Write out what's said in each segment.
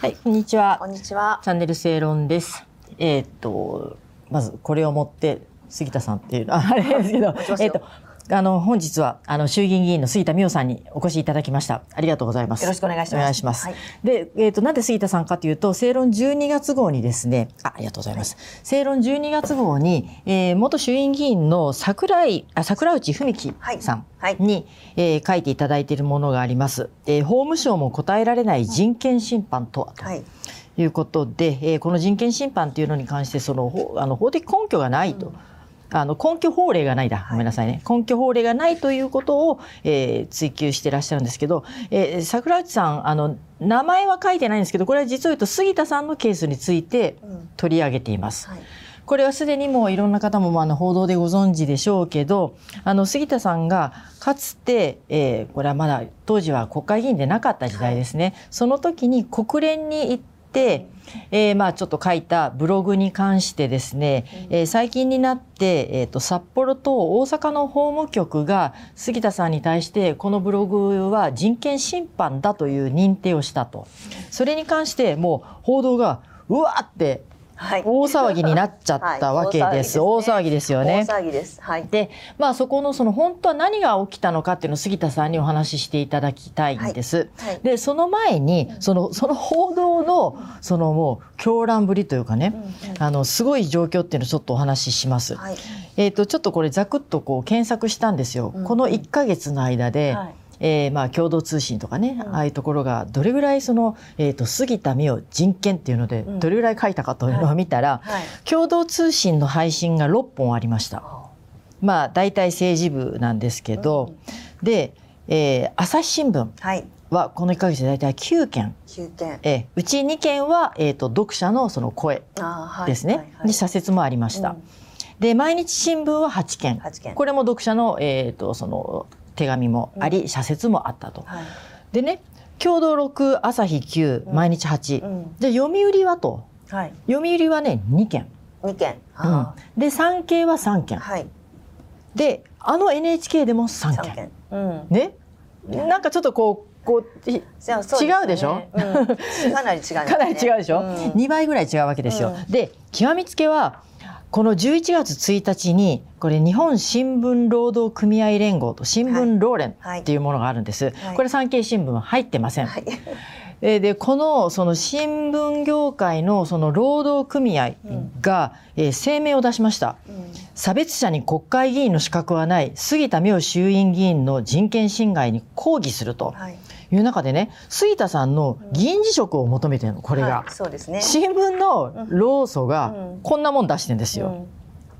はい、こんにちは。こんにちは。チャンネル正論です。えーっと、まずこれを持って、杉田さんっていうのはあれですけど、えーっと、あの、本日は、あの、衆議院議員の杉田水脈さんにお越しいただきました。ありがとうございます。よろしくお願いしますお願いします。はいで、えーっと、なんで杉田さんかというと、正論12月号にですね、あありがとうございます。正論12月号に、えー元衆院議員の桜井、あ、桜内文樹さんはいに、えー書いていただいているものがあります。えー法務省も答えられない人権侵犯とは？と。はい。ということで、えーこの人権侵犯というのに関してそのほあの法的根拠がないと。あの根拠法令がないだ、ごめんなさいね。根拠法令がないということを、えー追求していらっしゃるんですけど、えー桜内さんあの名前は書いてないんですけどこれは実を言うと杉田さんのケースについてうん。取り上げています。はい。これはすでにもういろんな方もまああの報道でご存知でしょうけどあの杉田さんがかつて、えーこれはまだ当時は国会議員でなかった時代ですね、その時に国連に行って、えーまあちょっと書いたブログに関してですね、えー最近になって、えー、と札幌と大阪の法務局が杉田さんに対してこのブログは人権侵犯だという認定をしたと。それに関してもう報道がうわーってはい。大騒ぎになっちゃったわけです。大騒ぎですよね。大騒ぎです。はい。で、まあそこのその本当は何が起きたのかっていうのを杉田さんにお話ししていただきたいんです。はいはいで、その前にそのその報道のそのもう狂乱ぶりというかね、あのすごい状況っていうのをちょっとお話しします。はい。えっ、とちょっとこれざくっとこう検索したんですよ。うんこの1ヶ月の間で。はいえーまあ共同通信とかね、うんああいうところがどれぐらいその、えー、と杉田水脈人権っていうのでうんどれぐらい書いたかというのを見たら、はい。共同通信の配信が6本ありました。まあ大体政治部なんですけど、で、えー朝日新聞はい。はこの1ヶ月で大体9件、九件。えーうち2件は、えー、と読者のその声。ですね、はいはいに社説もありました。うんで毎日新聞は8件八件これも読者の,、えー、とその手紙もあり、社説もあったと。はい。でね共同6朝日9うん毎日8、うんじゃあ読売はとはい。読売はね2件、二件。うんあ、で産経は3件ーはい。であの NHK でも3件三件。うん。ね？なんかちょっとこうこうね違うでしょ？うんかなり違いますね。かなり違うでしょ、ん2倍ぐらい違うわけですよ。うんで極めつけはこの11月1日にこれ日本新聞労働組合連合と新聞労連はいっていうものがあるんです。はいこれ産経新聞は入ってません。はい。えーでこのその新聞業界のその労働組合が、えー声明を出しました。うん差別者に国会議員の資格はない杉田水脈衆院議員の人権侵害に抗議するとはい。いう中でね杉田さんの議員辞職を求めてるのこれが、はいそうですね。新聞の労組がうん。こんなもん出してんですよ。うん。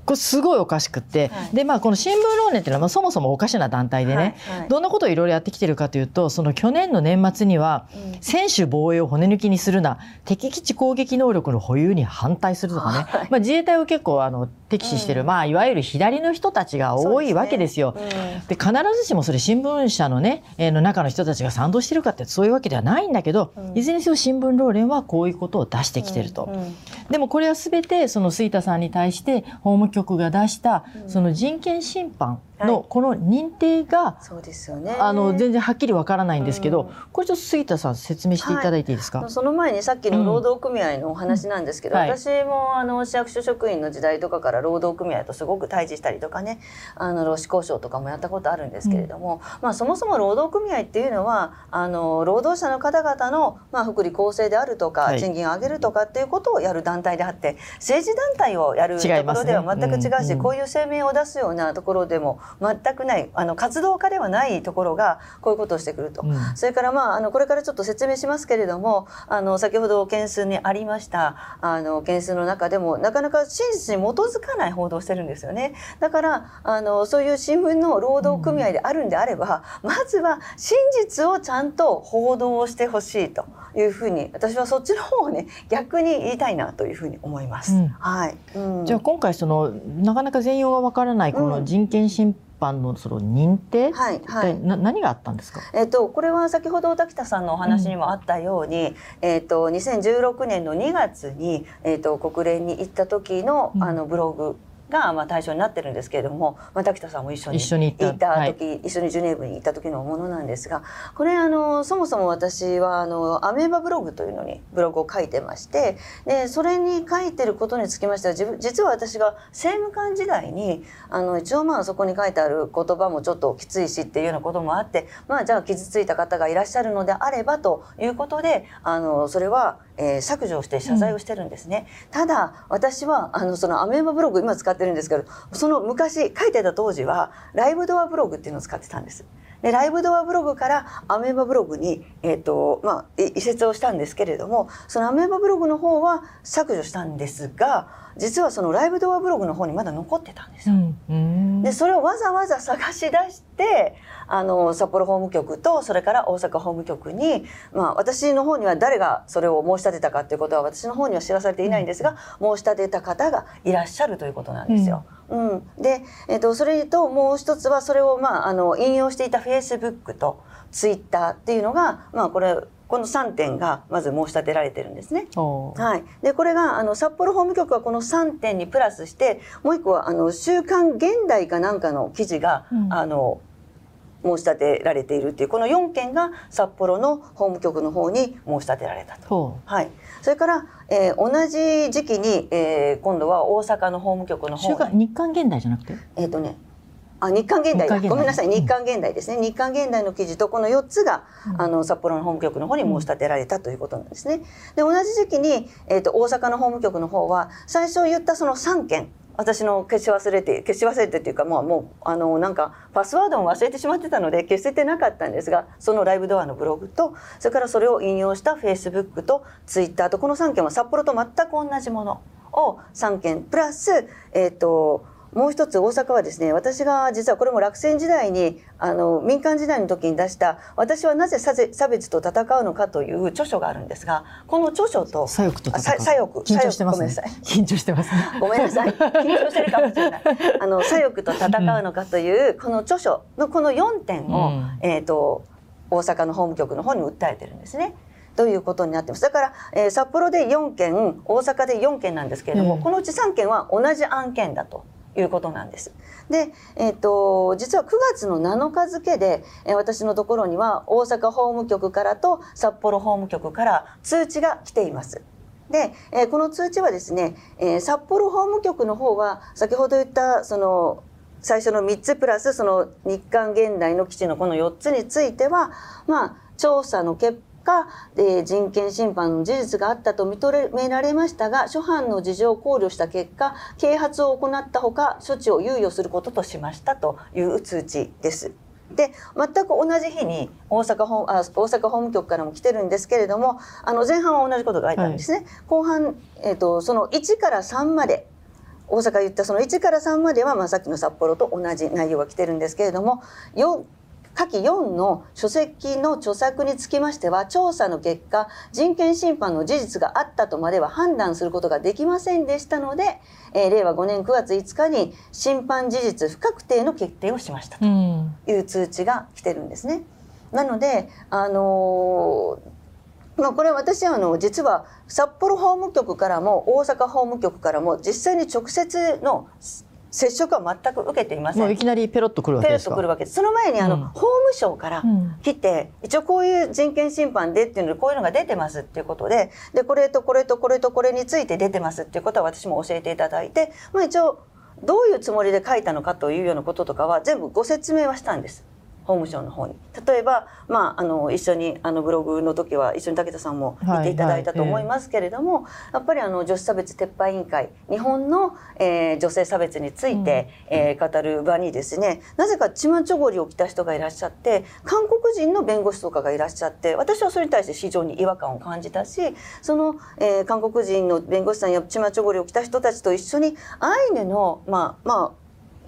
これすごいおかしくって、はい。でまあこの新聞労連っていうのはまあそもそもおかしな団体でね、はいはい。どんなことをいろいろやってきてるかというとその去年の年末にはうん。専守防衛を骨抜きにするな。敵基地攻撃能力の保有に反対するとかね、まあ、自衛隊を結構あの敵視してる、うん。まあ、いわゆる左の人たちが多いわけですよ。ですね。で必ずしもそれ新聞社のね、えーの中の人たちが賛同してるかってそういうわけではないんだけど、うん。いずれにせよ新聞労連はこういうことを出してきてると。うんうんでもこれは全てその杉田さんに対して法務局が出したうん。その人権侵犯はいのこの認定がそうですよね。あの全然はっきりわからないんですけどうん。これちょっと杉田さん説明していただいていいですか、その前にさっきの労働組合のお話なんですけど、うん。はい。私もあの市役所職員の時代とかから労働組合とすごく対峙したりとかねあの労使交渉とかもやったことあるんですけれども、まあ、そもそも労働組合っていうのはあの労働者の方々の、まあ、福利厚生であるとか、はい。賃金を上げるとかっていうことをやる団体であって政治団体をやるところでは全く違うし、うん。うん。こういう声明を出すようなところでも全くないあの活動家ではないところがこういうことをしてくると。うん。それからまああのこれからちょっと説明しますけれどもあの先ほど件数にありましたあの件数の中でもなかなか真実に基づかない報道をしてるんですよね。だからあのそういう新聞の労働組合であるんであれば、まずは真実をちゃんと報道をしてほしいというふうに私はそっちの方をね逆に言いたいなというふうに思います。うん。はい、うん。じゃあ今回そのなかなか全容がわからないこの人権侵犯のその認定、はいはい。一体な何があったんですか、えっと、これは先ほど滝田さんのお話にもあったように、えっと、2016年の2月に、えっと、国連に行った時の,、うん。あのブログがまあ対象になってるんですけれども、まあ、滝田さんも一緒に行った。行った時、一緒にジュネーブに行った時のものなんですがこれあのそもそも私はあのアメーバブログというのにブログを書いてましてでそれに書いてることにつきましては自分実は私が政務官時代にあの一応まあそこに書いてある言葉もちょっときついしっていうようなこともあってまあじゃあ傷ついた方がいらっしゃるのであればということであのそれは、えー削除をして謝罪をしてるんですね。ただ私はあのそのアメーバブログ今使ってるんですけどその昔書いてた当時はライブドアブログっていうのを使ってたんです。でライブドアブログからアメーバブログに、えーとまあ、移設をしたんですけれどもそのアメーバブログの方は削除したんですが実はそのライブドアブログの方にまだ残ってたんですよ。うんうんでそれをわざわざ探し出してあの札幌法務局とそれから大阪法務局に、まあ、私の方には誰がそれを申し立てたかということは私の方には知らされていないんですが、申し立てた方がいらっしゃるということなんですよ。うんで、えっとそれともう一つはそれを、まあ、あの引用していたフェイスブックとツイッターっていうのが、まあ、これこの3点がまず申し立てられてるんですね。はい、でこれがあの札幌法務局はこの3点にプラスしてもう一個はあの「週刊現代」かなんかの記事が、うん。あの申し立てられているっていうこの4件が札幌の法務局の方に申し立てられたと。ほはい、それから、えー同じ時期に、えー今度は大阪の法務局の方刊日刊現代じゃなくて？えっ、とねあ日刊現代ごめんなさい。うん。日刊現代ですね、日刊現代の記事とこの4つが、うん。あの札幌の法務局の方に申し立てられたということなんですね。で同じ時期に、えー、と大阪の法務局の方は最初言ったその3件私の消し忘れて消し忘れてっていうか、まあ、もうあのなんかパスワードも忘れてしまってたので消せてなかったんですがそのライブドアのブログとそれからそれを引用したフェイスブックとツイッターとこの3件は札幌と全く同じものを3件プラス、えー、ともう一つ大阪はですね私が実はこれも落選時代にあの民間時代の時に出した「私はなぜ差別と戦うのか」という著書があるんですがこの著書と左翼と左翼。緊張してますね。緊張してますね。ごめんなさい。緊張してるかもしれない。あの 左翼と戦うのかというこの著書のこの4点を、うん。えー、と大阪の法務局の方に訴えてるんですね。ということになってます。だから、えー札幌で4件大阪で4件なんですけれども、うん。このうち3件は同じ案件だと。いうことなんです。で、えっ、と実は9月の7日付で、え私のところには大阪法務局からと札幌法務局から通知が来ています。で、えこの通知はですね、え札幌法務局の方は先ほど言ったその最初の3つプラスその日韓現代の基地のこの4つについてはまあ調査の結果、えー人権侵犯の事実があったと認められましたが諸般の事情を考慮した結果啓発を行ったほか処置を猶予することとしましたという通知です。で全く同じ日に大阪法あ大阪法務局からも来てるんですけれどもあの前半は同じことが書いてあるんですね。後半、えー、とその1から3まで大阪言ったその1から3までは、まあ、さっきの札幌と同じ内容が来てるんですけれども4下記4の書籍の著作につきましては調査の結果人権侵犯の事実があったとまでは判断することができませんでしたので、えー令和5年9月5日に侵犯事実不確定の決定をしましたとうんいう通知が来てるんですね。なので、あのーまあ、これ私はあの実は札幌法務局からも大阪法務局からも実際に直接の接触は全く受けていません。もういきなりペロッとくるわけです。その前にあの、うん法務省からうん来て、一応こういう人権侵犯でっていうのでこういうのが出てますっていうことででこれとこれとこれとこれについて出てますっていうことは私も教えていただいて、まあ、一応どういうつもりで書いたのかというようなこととかは全部ご説明はしたんです。法務省の方に。例えば、まあ、あの一緒にあのブログの時は一緒に武田さんも見ていただいたと思いますけれども、やっぱりあの女子差別撤廃委員会日本の、えー女性差別について、えー語る場にですねなぜかチマチョゴリを着た人がいらっしゃって韓国人の弁護士とかがいらっしゃって私はそれに対して非常に違和感を感じたしその、えー韓国人の弁護士さんやチマチョゴリを着た人たちと一緒にアイヌのまあまあ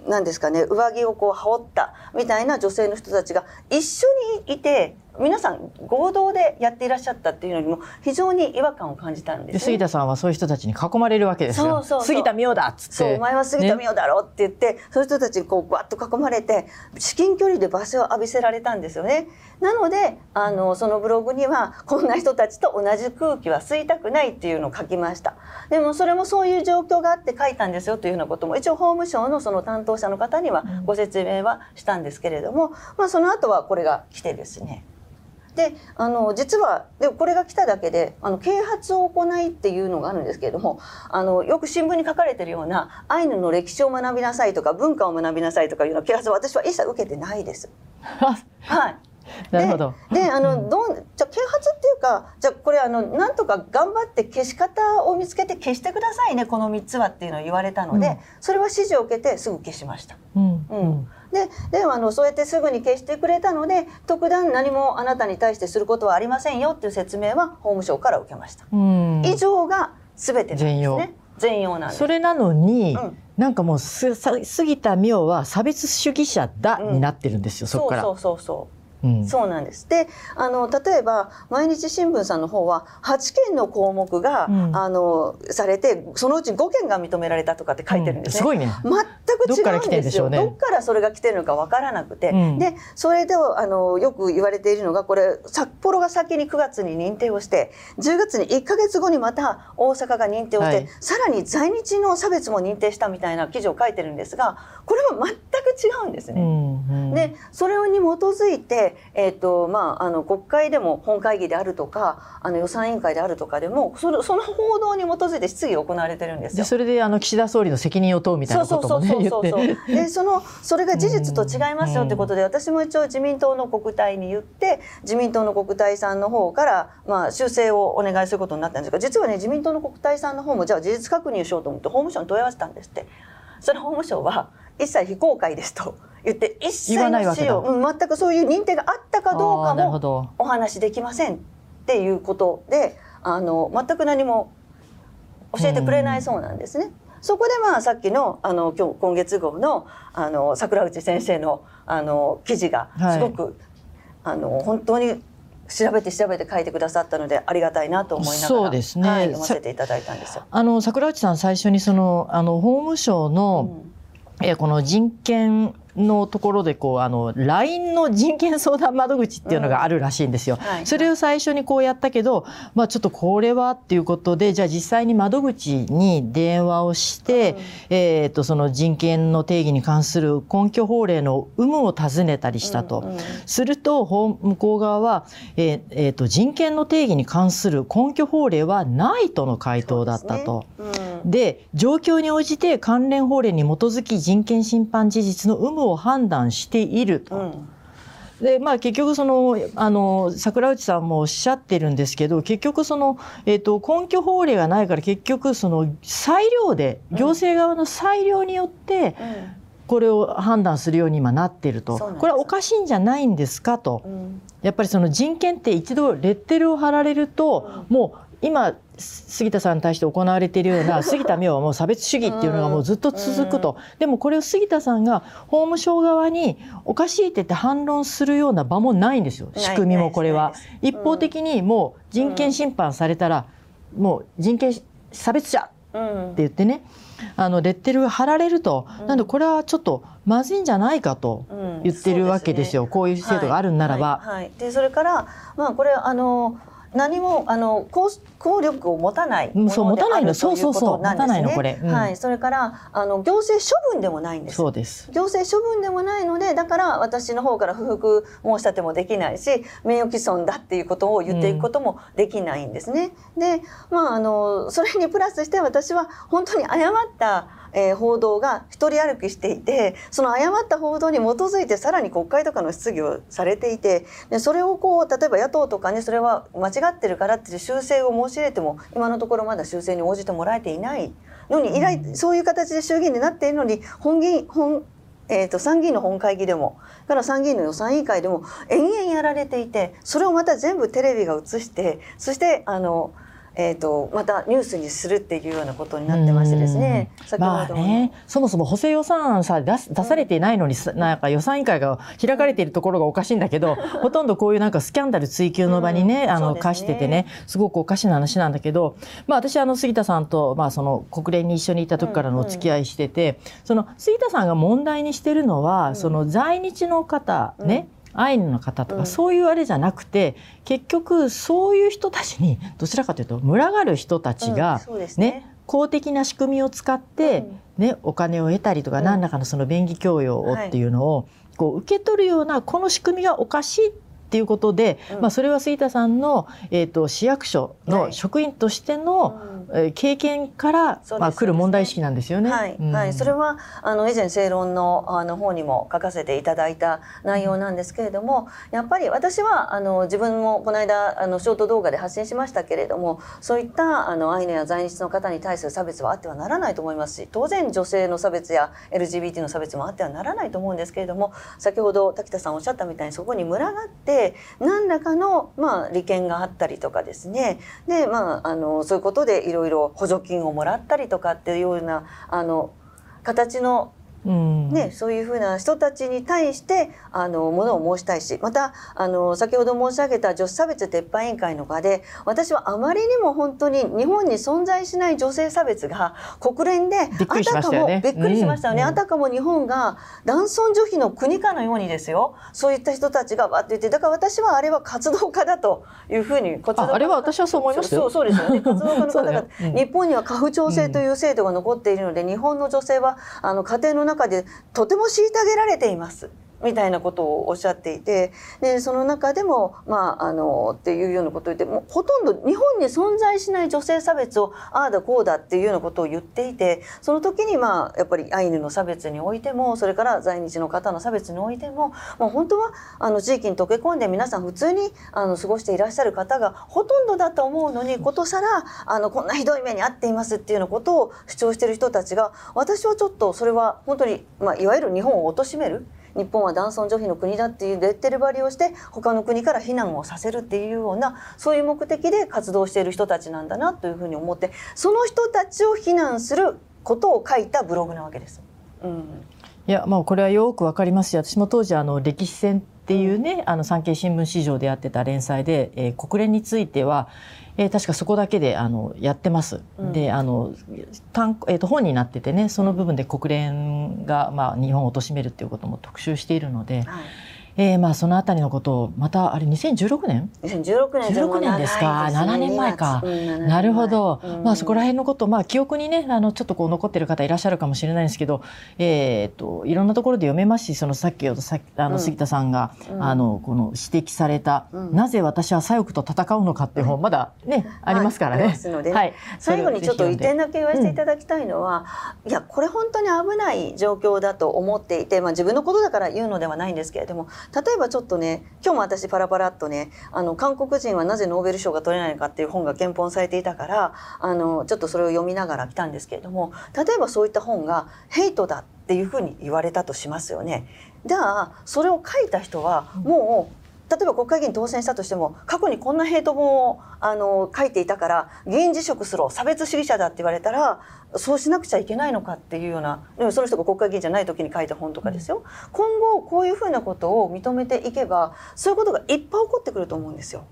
なんですかね上着をこう羽織ったみたいな女性の人たちが一緒にいて皆さん合同でやっていらっしゃったっていうのにも非常に違和感を感じたんです、ね、杉田さんはそういう人たちに囲まれるわけですよ。そうそう杉田美代だっつって。そうお前は杉田美代だろって言って、ね、そういう人たちにこうわっと囲まれて至近距離で罵声を浴びせられたんですよね。なのであのそのブログにはこんな人たちと同じ空気は吸いたくないっていうのを書きました。でもそれもそういう状況があって書いたんですよというようなことも一応法務省のその担当者の方にはご説明はしたんですけれども、まあその後はこれが来てですね。であの実はでこれが来ただけであの啓発を行いっていうのがあるんですけれどもあのよく新聞に書かれてるようなアイヌの歴史を学びなさいとか文化を学びなさいとかいうような啓発は私は一切受けてないです。はいなるほど。で、あの、どう、じゃ、啓発っていうか、じゃ、これ、あの、なんとか頑張って消し方を見つけて消してくださいね、この三つはっていうのを言われたので。うん、それは指示を受けて、すぐ消しました。うん。うん、でであのそうやってすぐに消してくれたので特段何もあなたに対してすることはありませんよっていう説明は法務省から受けました。以上が全てなんですね。全容なんそれなのに、うん、なんかもうす杉田美桜は差別主義者だ、になってるんですよそこから。そうそうそうそうそうなんです。であの例えば毎日新聞さんの方は8件の項目が、うん、あのされてそのうち5件が認められたとかって書いてるんですね。すごいね。全く違うんですよ。どっからそれが来てるのかわからなくて、でそれであのよく言われているのがこれ札幌が先に9月に認定をして10月に1か月後にまた大阪が認定をして、はい、さらに在日の差別も認定したみたいな記事を書いてるんですがこれは全く違うんですね。うんうん、でそれに基づいてえーとまあ、あの国会でも本会議であるとかあの予算委員会であるとかでもそのその報道に基づいて質疑が行われてるんですよ。それであの岸田総理の責任を問うみたいなこともね言ってでそのそれが事実と違いますよってことで私も一応自民党の国対に言って自民党の国対さんの方から、まあ、修正をお願いすることになったんですが実はね自民党の国対さんの方もじゃあ事実確認しようと思って法務省に問い合わせたんですって。それ法務省は一切非公開ですと。言って一切の資料、うん、全くそういう認定があったかどうかもお話できませんっていうことであの全く何も教えてくれないそうなんですね。そこでまあさっきのあの今日今月号のあの桜内先生のあの記事がすごく、はい、あの本当に調べて調べて書いてくださったのでありがたいなと思いながらそうですね、はい、読ませていただいたんですよ。あの桜内さん最初にそのあの法務省の、うん、えこの人権のところでこうあの LINE の人権相談窓口っていうのがあるらしいんですよ。うんはい、それを最初にこうやったけど、まあ、ちょっとこれはっていうことでじゃあ実際に窓口に電話をして、うん、えー、とその人権の定義に関する根拠法令の有無を尋ねたりしたと。うんうん、すると向こう側は、えーえー、と人権の定義に関する根拠法令はないとの回答だったと。で、ねうん、状況に応じて関連法令に基づき人権侵犯事実の有無を判断していると。うん。でまあ、結局そのあの桜内さんもおっしゃってるんですけど結局その、えーと、根拠法令がないから結局その裁量で行政側の裁量によって、これを判断するように今なってると、これはおかしいんじゃないんですかと、うん、やっぱりその人権って一度レッテルを貼られると、うん、もう今杉田さんに対して行われているような 杉田美桜はもう差別主義っていうのがもうずっと続くと、でもこれを杉田さんが法務省側におかしいって言って反論するような場もないんですよ。仕組みもこれは。一方的にもう人権侵犯されたら、もう人権差別者って言ってね、あのレッテルが貼られると、なんでこれはちょっとまずいんじゃないかと言ってるわけですよ、こういう制度があるんならば。はい、でそれからまあこれあの何もあの効効力を持たないものであるということなんですね。はい、それからあの行政処分でもないんです。そうです。行政処分でもないので、だから私の方から不服申し立てもできないし、名誉毀損だっていうことを言っていくこともできないんですね。うん、で、まああのそれにプラスして私は本当に誤ったえー、報道が一人歩きしていてその誤った報道に基づいてさらに国会とかの質疑をされていてでそれをこう例えば野党とかにそれは間違ってるからって修正を申し入れても今のところまだ修正に応じてもらえていないのに依頼、うん、そういう形で衆議院になっているのに本議員本えーと、参議院の本会議でもから参議院の予算委員会でも延々やられていてそれをまた全部テレビが映してそしてあのえーと、またニュースにするっていうようなことになってましてですね。まあね、そもそも補正予算さ出出されていないのに、うん、なんか予算委員会が開かれているところがおかしいんだけど、ほとんどこういうなんかスキャンダル追及の場にね、うん、あの課しててね、すごくおかしな話なんだけど、まあ私あの杉田さんとまあその国連に一緒にいた時からのお付き合いしてて、うんうん、その杉田さんが問題にしてるのは、その在日の方ね。アイヌの方とか、そういうあれじゃなくて結局そういう人たちにどちらかというと群がる人たちがね,、公的な仕組みを使って、ね、お金を得たりとか、何らかのその便宜供与をっていうのを、こう受け取るようなこの仕組みがおかしいっていうことで、まあ、それは杉田さんの、えー、と市役所の職員としての、え経験から、まあ、来る問題意識なんですよね。はい、うん、はい、それはあの以前正論のあの方にも書かせていただいた内容なんですけれどもやっぱり私はあの自分もこの間あのショート動画で発信しましたけれどもそういったあのアイヌや在日の方に対する差別はあってはならないと思いますし当然女性の差別や LGBT の差別もあってはならないと思うんですけれども先ほど滝田さんおっしゃったみたいにそこに群がって何らかの、まあ、利権があったりとかですね。で、まあ、あのそういうことでいろいろ補助金をもらったりとかっていうようなあの形のね、そういうふうな人たちに対してあのものを申したいしまたあの先ほど申し上げた女子差別撤廃委員会の場で私はあまりにも本当に日本に存在しない女性差別が国連であたかもびっくりしましたよね、あたかも日本が男尊女卑の国かのようにですよ。そういった人たちがわって言ってだから私はあれは活動家だというふうにあれは私はそう思います？そうそうですよね。活動家の方が、日本には家父調整という制度が残っているので、日本の女性はあの家庭の中中でとても虐げられています。みたいなことをおっしゃっていてでその中でも、まあ、あのっていうようなことを言ってもうほとんど日本に存在しない女性差別をああだこうだっていうようなことを言っていてその時に、まあ、やっぱりアイヌの差別においてもそれから在日の方の差別においても、まあ、本当はあの地域に溶け込んで皆さん普通にあの過ごしていらっしゃる方がほとんどだと思うのにことさらあのこんなひどい目に遭っていますっていうようなことを主張している人たちが私はちょっとそれは本当に、まあ、いわゆる日本を貶める。日本は男尊女卑の国だっていうレッテル貼りをして他の国から避難をさせるっていうようなそういう目的で活動している人たちなんだなというふうに思ってその人たちを非難することを書いたブログなわけです。うん、いやまあこれはよくわかりますし私も当時あの歴史戦っていうね、あの産経新聞市場でやってた連載で、えー、国連についてはえー、確かそこだけであのやってます。うん、であの単、えーと、本になっててねその部分で国連が、まあ、日本を貶めるっていうことも特集しているので。はいえー、まあそのあたりのことをまたあれ2016年？2016年16年ですか？7年前か、うん、なるほど、うん、まあそこら辺のことまあ記憶にねあのちょっとこう残ってる方いらっしゃるかもしれないんですけど、えーと、といろんなところで読めますしそのさっきさあの杉田さんが、うん、あのこの指摘された、なぜ私は左翼と戦うのかっていう本まだね、ありますからね。はい、最後にちょっと一点だけ言わせていただきたいのは、いやこれ本当に危ない状況だと思っていて、まあ、自分のことだから言うのではないんですけれども例えばちょっとね今日も私パラパラっとねあの韓国人はなぜノーベル賞が取れないのかっていう本が検本されていたからあのちょっとそれを読みながら来たんですけれども例えばそういった本がヘイトだっていうふうに言われたとしますよね。じゃあそれを書いた人はもう例えば国会議員当選したとしても過去にこんなヘイト本をあの書いていたから議員辞職する差別主義者だって言われたらそうしなくちゃいけないのかっていうようなでもその人が国会議員じゃない時に書いた本とかですよ、今後こういうふうなことを認めていけばそういうことがいっぱい起こってくると思うんですよ。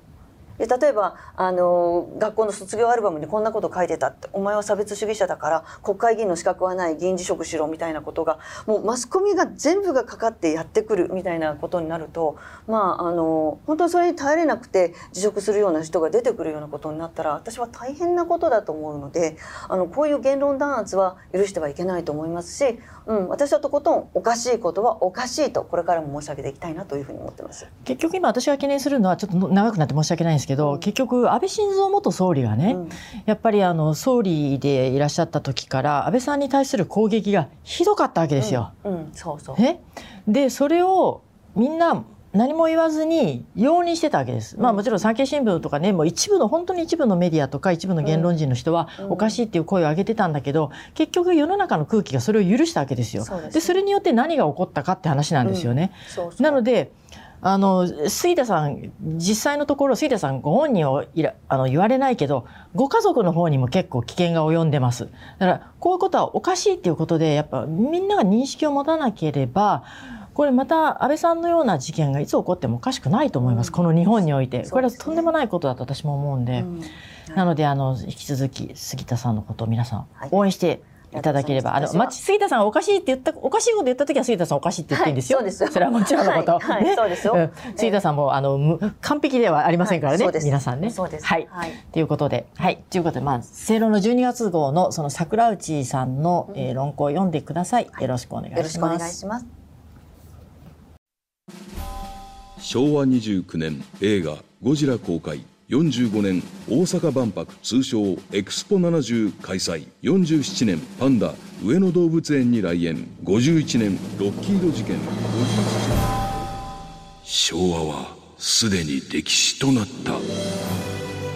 で例えばあの学校の卒業アルバムにこんなこと書いてたってお前は差別主義者だから国会議員の資格はない議員辞職しろみたいなことがもうマスコミが全部がかかってやってくるみたいなことになるとまああの本当にそれに耐えれなくて辞職するような人が出てくるようなことになったら私は大変なことだと思うのであのこういう言論弾圧は許してはいけないと思いますし、うん、私はとことんおかしいことはおかしいとこれからも申し上げていきたいなというふうに思ってます。結局今私が懸念するのはちょっと長くなって申し訳ないんですけど、うん、結局安倍晋三元総理がね、うん、やっぱりあの総理でいらっしゃった時から安倍さんに対する攻撃がひどかったわけですよ。うん。そうそう。でそれをみんな何も言わずに容認してたわけです。まあもちろん産経新聞とかね、もう一部の本当に一部のメディアとか一部の言論人の人はおかしいっていう声を上げてたんだけど、結局世の中の空気がそれを許したわけですよ。で、それによって何が起こったかって話なんですよね。なのであの杉田さん実際のところ杉田さんご本人をいらあの言われないけどご家族の方にも結構危険が及んでます。だからこういうことはおかしいっていうことでやっぱみんなが認識を持たなければこれまた安倍さんのような事件がいつ起こってもおかしくないと思います、うん、この日本において、これはとんでもないことだと私も思うんで、うん。はい、なのであの引き続き杉田さんのことを皆さん応援していただければ、あの、ま、杉田さんおかしいって言った、おかしいこと言った時は杉田さんおかしいって言っていいんですよ。はい、そそれはもちろんのこと。はい、ね、そうですよ、うん。杉田さんも、あの、完璧ではありませんからね、はい、皆さんね。そうです。はい。はい、ということで、はい。ということで、まあ、正論の12月号の、その桜内さんの、うん、えー、論考を読んでください。よろしくお願いします。よろしくお願いします。昭和29年映画ゴジラ公開45年大阪万博通称エクスポ70開催。47年パンダ上野動物園に来園。51年ロッキード事件。昭和はすでに歴史となった。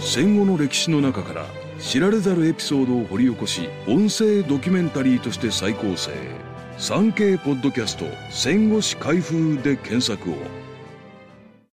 戦後の歴史の中から知られざるエピソードを掘り起こし音声ドキュメンタリーとして再構成。3K ポッドキャスト戦後史開封で検索を。